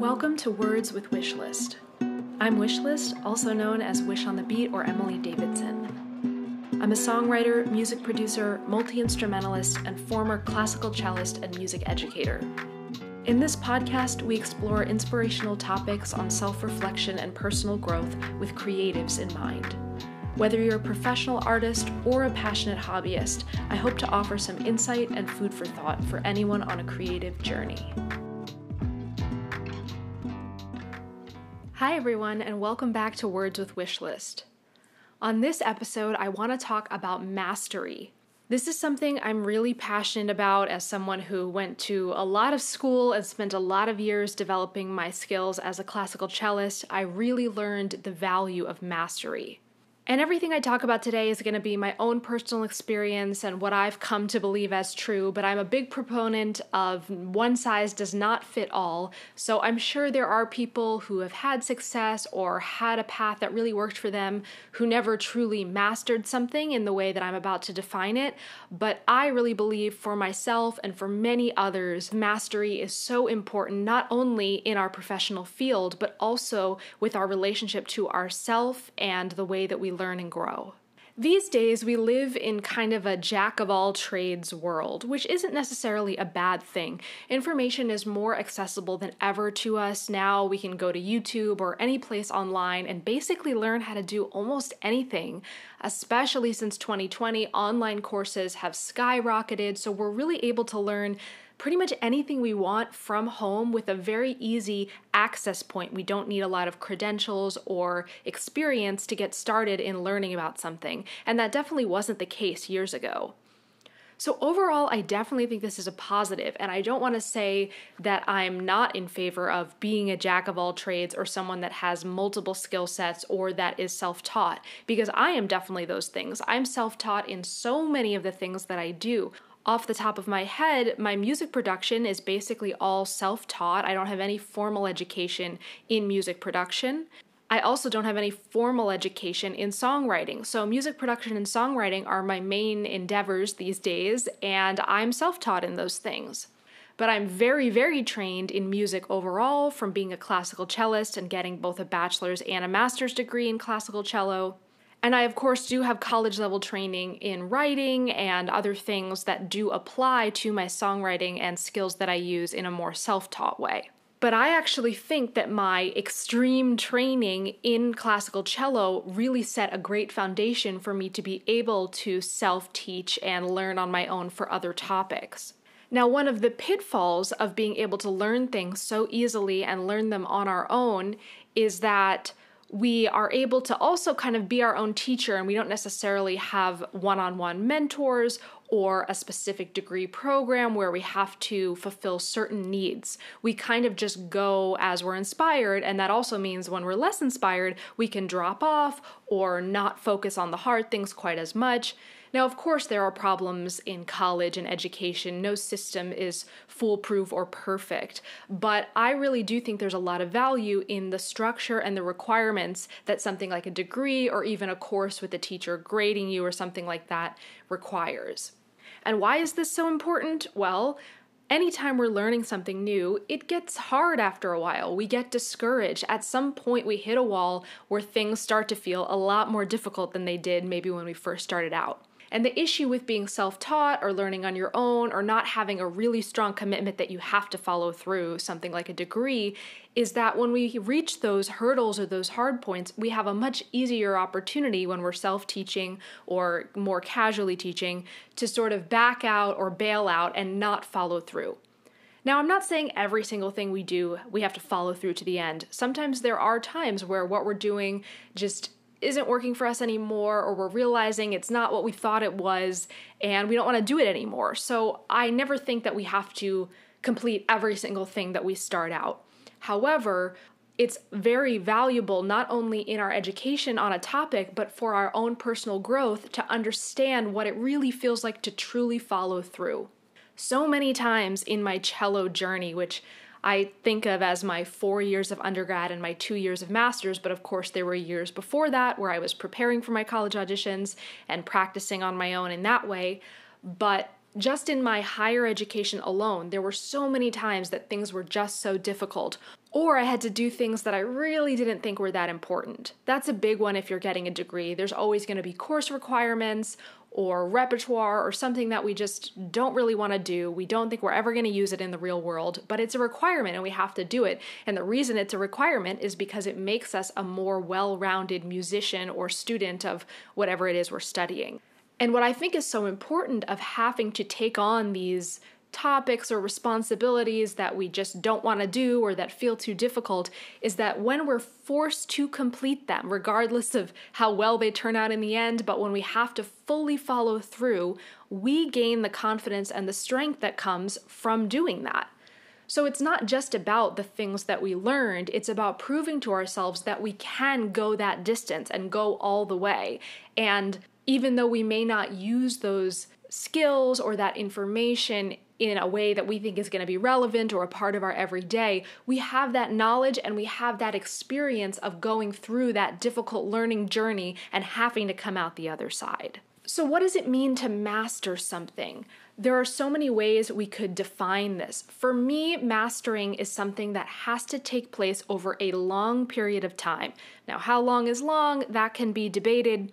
Welcome to Words with Wishlist. I'm Wishlist, also known as Wish on the Beat or Emily Davidson. I'm a songwriter, music producer, multi instrumentalist, and former classical cellist and music educator. In this podcast, we explore inspirational topics on self reflection and personal growth with creatives in mind. Whether you're a professional artist or a passionate hobbyist, I hope to offer some insight and food for thought for anyone on a creative journey. Hi, everyone, and welcome back to Words with Wishlist. On this episode, I want to talk about mastery. This is something I'm really passionate about as someone who went to a lot of school and spent a lot of years developing my skills as a classical cellist. I really learned the value of mastery. And everything I talk about today is going to be my own personal experience and what I've come to believe as true, but I'm a big proponent of one size does not fit all. So I'm sure there are people who have had success or had a path that really worked for them who never truly mastered something in the way that I'm about to define it. But I really believe for myself and for many others, mastery is so important, not only in our professional field, but also with our relationship to ourself and the way that we learn and grow. These days, we live in kind of a jack of all trades world, which isn't necessarily a bad thing. Information is more accessible than ever to us. Now we can go to YouTube or any place online and basically learn how to do almost anything. Especially since 2020, online courses have skyrocketed, so we're really able to learn pretty much anything we want from home with a very easy access point. We don't need a lot of credentials or experience to get started in learning about something. And that definitely wasn't the case years ago. So, overall, I definitely think this is a positive, and I don't want to say that I'm not in favor of being a jack of all trades or someone that has multiple skill sets or that is self taught, because I am definitely those things. I'm self taught in so many of the things that I do off the top of my head, my music production is basically all self taught. I don't have any formal education in music production. I also don't have any formal education in songwriting. So, music production and songwriting are my main endeavors these days, and I'm self taught in those things. But I'm very, very trained in music overall from being a classical cellist and getting both a bachelor's and a master's degree in classical cello. And I, of course, do have college level training in writing and other things that do apply to my songwriting and skills that I use in a more self taught way. But I actually think that my extreme training in classical cello really set a great foundation for me to be able to self teach and learn on my own for other topics. Now, one of the pitfalls of being able to learn things so easily and learn them on our own is that we are able to also kind of be our own teacher and we don't necessarily have one on one mentors or a specific degree program where we have to fulfill certain needs. We kind of just go as we're inspired, and that also means when we're less inspired, we can drop off or not focus on the hard things quite as much. Now, of course, there are problems in college and education. No system is foolproof or perfect, but I really do think there's a lot of value in the structure and the requirements that something like a degree or even a course with a teacher grading you or something like that requires. And why is this so important? Well, anytime we're learning something new, it gets hard after a while. We get discouraged. At some point, we hit a wall where things start to feel a lot more difficult than they did maybe when we first started out. And the issue with being self taught or learning on your own or not having a really strong commitment that you have to follow through, something like a degree, is that when we reach those hurdles or those hard points, we have a much easier opportunity when we're self teaching or more casually teaching to sort of back out or bail out and not follow through. Now, I'm not saying every single thing we do we have to follow through to the end. Sometimes there are times where what we're doing just isn't working for us anymore or we're realizing it's not what we thought it was and we don't want to do it anymore. So I never think that we have to complete every single thing that we start out. However, it's very valuable not only in our education on a topic, but for our own personal growth to understand what it really feels like to truly follow through. So many times in my cello journey, which I think of as my four years of undergrad and my two years of master's, but of course, there were years before that where I was preparing for my college auditions and practicing on my own in that way. But just in my higher education alone, there were so many times that things were just so difficult, or I had to do things that I really didn't think were that important. That's a big one if you're getting a degree. There's always going to be course requirements or repertoire or something that we just don't really want to do. We don't think we're ever going to use it in the real world, but it's a requirement and we have to do it. And the reason it's a requirement is because it makes us a more well rounded musician or student of whatever it is we're studying. And what I think is so important of having to take on these topics or responsibilities that we just don't want to do or that feel too difficult is that when we're forced to complete them, regardless of how well they turn out in the end, but when we have to fully follow through, we gain the confidence and the strength that comes from doing that. So it's not just about the things that we learned, it's about proving to ourselves that we can go that distance and go all the way. And even though we may not use those skills or that information in a way that we think is going to be relevant or a part of our everyday, we have that knowledge and we have that experience of going through that difficult learning journey and having to come out the other side. So, what does it mean to master something? There are so many ways we could define this. For me, mastering is something that has to take place over a long period of time. Now, how long is long? That can be debated.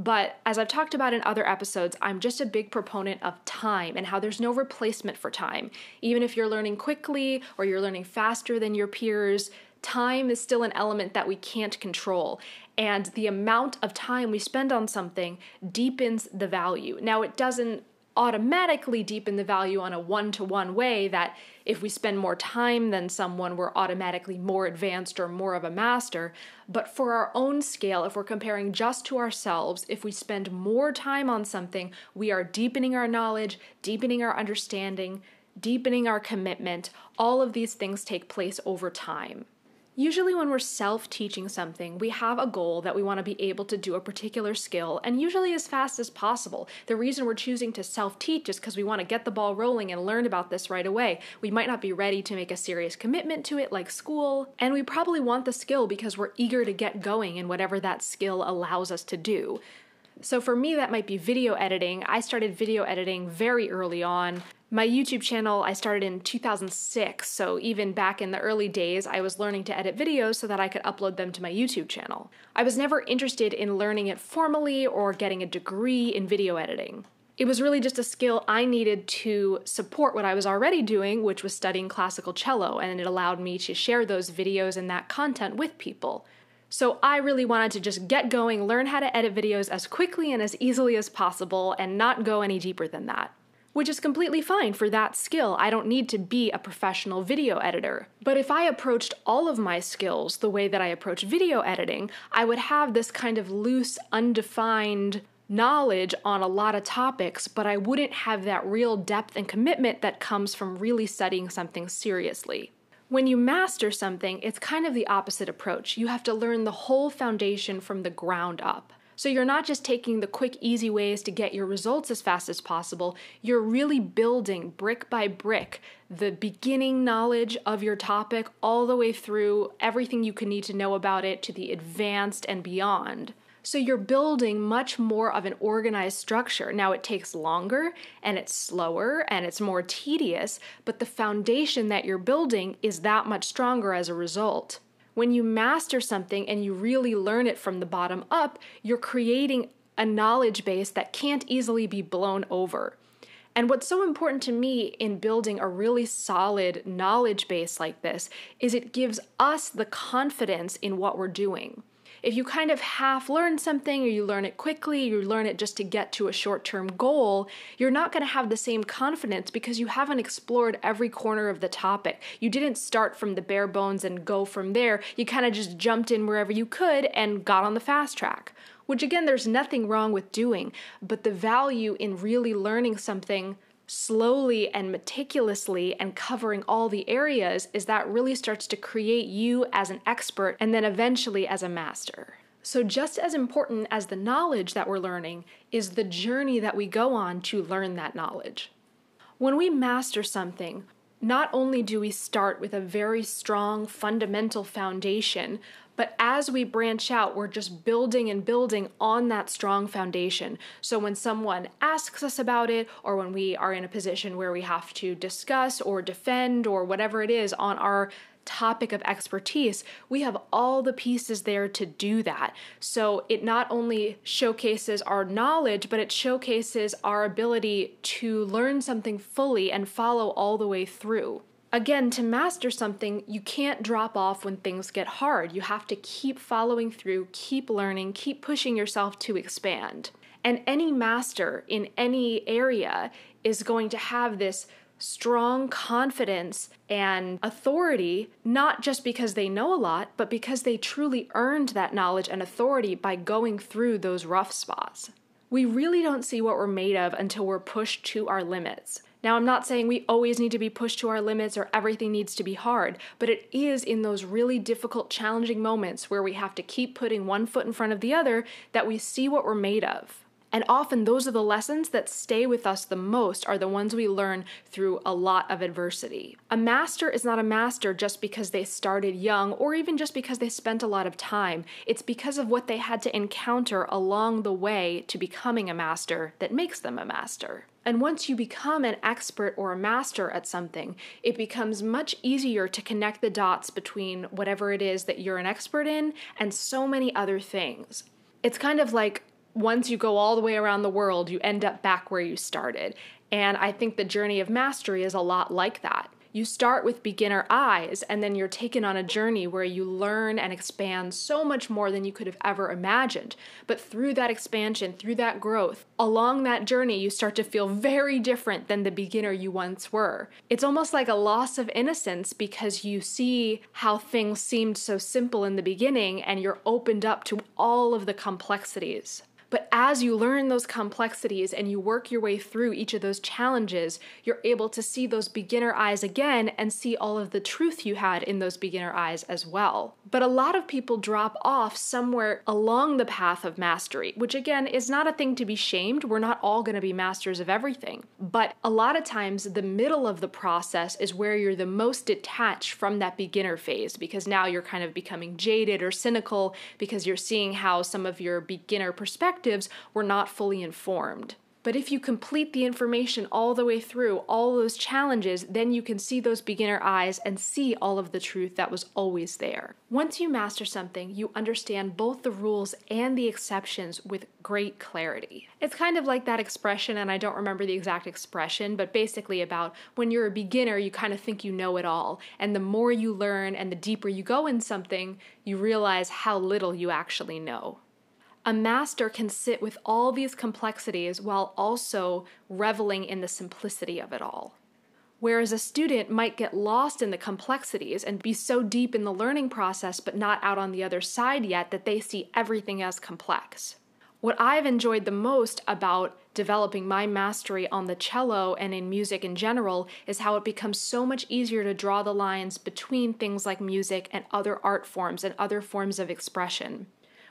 But as I've talked about in other episodes, I'm just a big proponent of time and how there's no replacement for time. Even if you're learning quickly or you're learning faster than your peers, time is still an element that we can't control. And the amount of time we spend on something deepens the value. Now, it doesn't automatically deepen the value on a one to one way that if we spend more time than someone, we're automatically more advanced or more of a master. But for our own scale, if we're comparing just to ourselves, if we spend more time on something, we are deepening our knowledge, deepening our understanding, deepening our commitment. All of these things take place over time. Usually, when we're self teaching something, we have a goal that we want to be able to do a particular skill, and usually as fast as possible. The reason we're choosing to self teach is because we want to get the ball rolling and learn about this right away. We might not be ready to make a serious commitment to it, like school, and we probably want the skill because we're eager to get going in whatever that skill allows us to do. So for me, that might be video editing. I started video editing very early on. My YouTube channel I started in 2006, so even back in the early days, I was learning to edit videos so that I could upload them to my YouTube channel. I was never interested in learning it formally or getting a degree in video editing. It was really just a skill I needed to support what I was already doing, which was studying classical cello, and it allowed me to share those videos and that content with people. So I really wanted to just get going, learn how to edit videos as quickly and as easily as possible, and not go any deeper than that. Which is completely fine for that skill. I don't need to be a professional video editor. But if I approached all of my skills the way that I approach video editing, I would have this kind of loose, undefined knowledge on a lot of topics, but I wouldn't have that real depth and commitment that comes from really studying something seriously. When you master something, it's kind of the opposite approach. You have to learn the whole foundation from the ground up. So you're not just taking the quick, easy ways to get your results as fast as possible, you're really building brick by brick the beginning knowledge of your topic all the way through everything you can need to know about it to the advanced and beyond. So you're building much more of an organized structure. Now it takes longer and it's slower and it's more tedious, but the foundation that you're building is that much stronger as a result. When you master something and you really learn it from the bottom up, you're creating a knowledge base that can't easily be blown over. And what's so important to me in building a really solid knowledge base like this is it gives us the confidence in what we're doing. If you kind of half learn something or you learn it quickly, you learn it just to get to a short term goal, you're not going to have the same confidence because you haven't explored every corner of the topic. You didn't start from the bare bones and go from there. You kind of just jumped in wherever you could and got on the fast track. Which, again, there's nothing wrong with doing, but the value in really learning something slowly and meticulously and covering all the areas is that really starts to create you as an expert and then eventually as a master. So, just as important as the knowledge that we're learning is the journey that we go on to learn that knowledge. When we master something, not only do we start with a very strong fundamental foundation, But as we branch out, we're just building and building on that strong foundation. So when someone asks us about it, or when we are in a position where we have to discuss or defend or whatever it is on our topic of expertise, we have all the pieces there to do that. So it not only showcases our knowledge, but it showcases our ability to learn something fully and follow all the way through. Again, to master something, you can't drop off when things get hard. You have to keep following through, keep learning, keep pushing yourself to expand. And any master in any area is going to have this strong confidence and authority, not just because they know a lot, but because they truly earned that knowledge and authority by going through those rough spots. We really don't see what we're made of until we're pushed to our limits. Now, I'm not saying we always need to be pushed to our limits or everything needs to be hard, but it is in those really difficult, challenging moments where we have to keep putting one foot in front of the other that we see what we're made of. And often those are the lessons that stay with us the most, are the ones we learn through a lot of adversity. A master is not a master just because they started young or even just because they spent a lot of time. It's because of what they had to encounter along the way to becoming a master that makes them a master. And once you become an expert or a master at something, it becomes much easier to connect the dots between whatever it is that you're an expert in and so many other things. It's kind of like once you go all the way around the world, you end up back where you started. And I think the journey of mastery is a lot like that. You start with beginner eyes, and then you're taken on a journey where you learn and expand so much more than you could have ever imagined. But through that expansion, through that growth, along that journey, you start to feel very different than the beginner you once were. It's almost like a loss of innocence because you see how things seemed so simple in the beginning and you're opened up to all of the complexities. But as you learn those complexities and you work your way through each of those challenges, you're able to see those beginner eyes again and see all of the truth you had in those beginner eyes as well. But a lot of people drop off somewhere along the path of mastery, which again is not a thing to be shamed. We're not all going to be masters of everything. But a lot of times, the middle of the process is where you're the most detached from that beginner phase because now you're kind of becoming jaded or cynical because you're seeing how some of your beginner perspective were not fully informed. But if you complete the information all the way through all those challenges, then you can see those beginner eyes and see all of the truth that was always there. Once you master something, you understand both the rules and the exceptions with great clarity. It's kind of like that expression, and I don't remember the exact expression, but basically about when you're a beginner, you kind of think you know it all. And the more you learn and the deeper you go in something, you realize how little you actually know. A master can sit with all these complexities while also reveling in the simplicity of it all. Whereas a student might get lost in the complexities and be so deep in the learning process but not out on the other side yet that they see everything as complex. What I've enjoyed the most about developing my mastery on the cello and in music in general is how it becomes so much easier to draw the lines between things like music and other art forms and other forms of expression.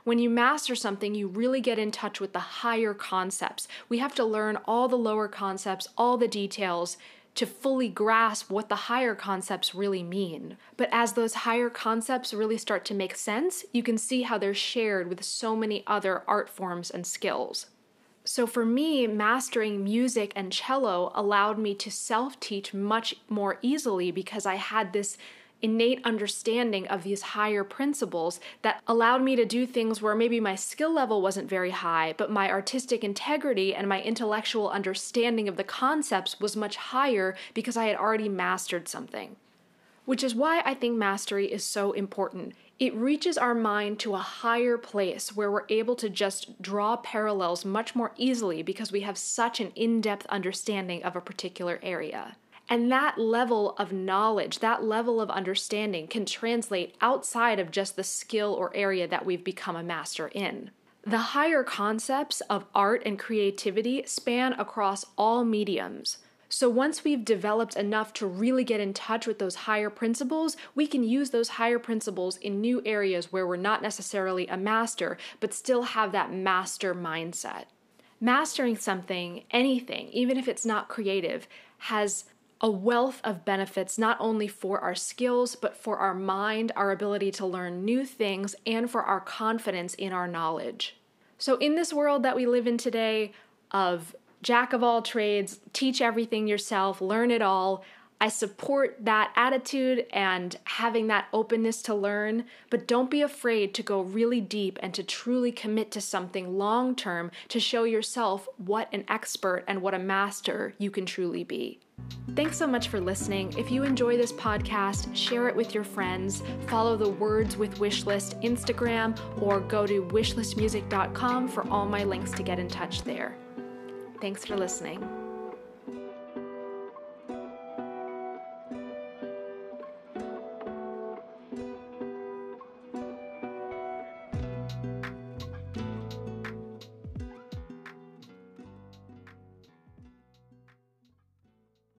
When you master something, you really get in touch with the higher concepts. We have to learn all the lower concepts, all the details to fully grasp what the higher concepts really mean. But as those higher concepts really start to make sense, you can see how they're shared with so many other art forms and skills. So, for me, mastering music and cello allowed me to self teach much more easily because I had this innate understanding of these higher principles that allowed me to do things where maybe my skill level wasn't very high, but my artistic integrity and my intellectual understanding of the concepts was much higher because I had already mastered something. Which is why I think mastery is so important. It reaches our mind to a higher place where we're able to just draw parallels much more easily because we have such an in depth understanding of a particular area. And that level of knowledge, that level of understanding can translate outside of just the skill or area that we've become a master in. The higher concepts of art and creativity span across all mediums. So once we've developed enough to really get in touch with those higher principles, we can use those higher principles in new areas where we're not necessarily a master, but still have that master mindset. Mastering something, anything, even if it's not creative, has a wealth of benefits not only for our skills, but for our mind, our ability to learn new things, and for our confidence in our knowledge. So, in this world that we live in today of jack of all trades, teach everything yourself, learn it all, I support that attitude and having that openness to learn, but don't be afraid to go really deep and to truly commit to something long term to show yourself what an expert and what a master you can truly be. Thanks so much for listening. If you enjoy this podcast, share it with your friends, follow the Words with Wishlist Instagram, or go to wishlistmusic.com for all my links to get in touch there. Thanks for listening.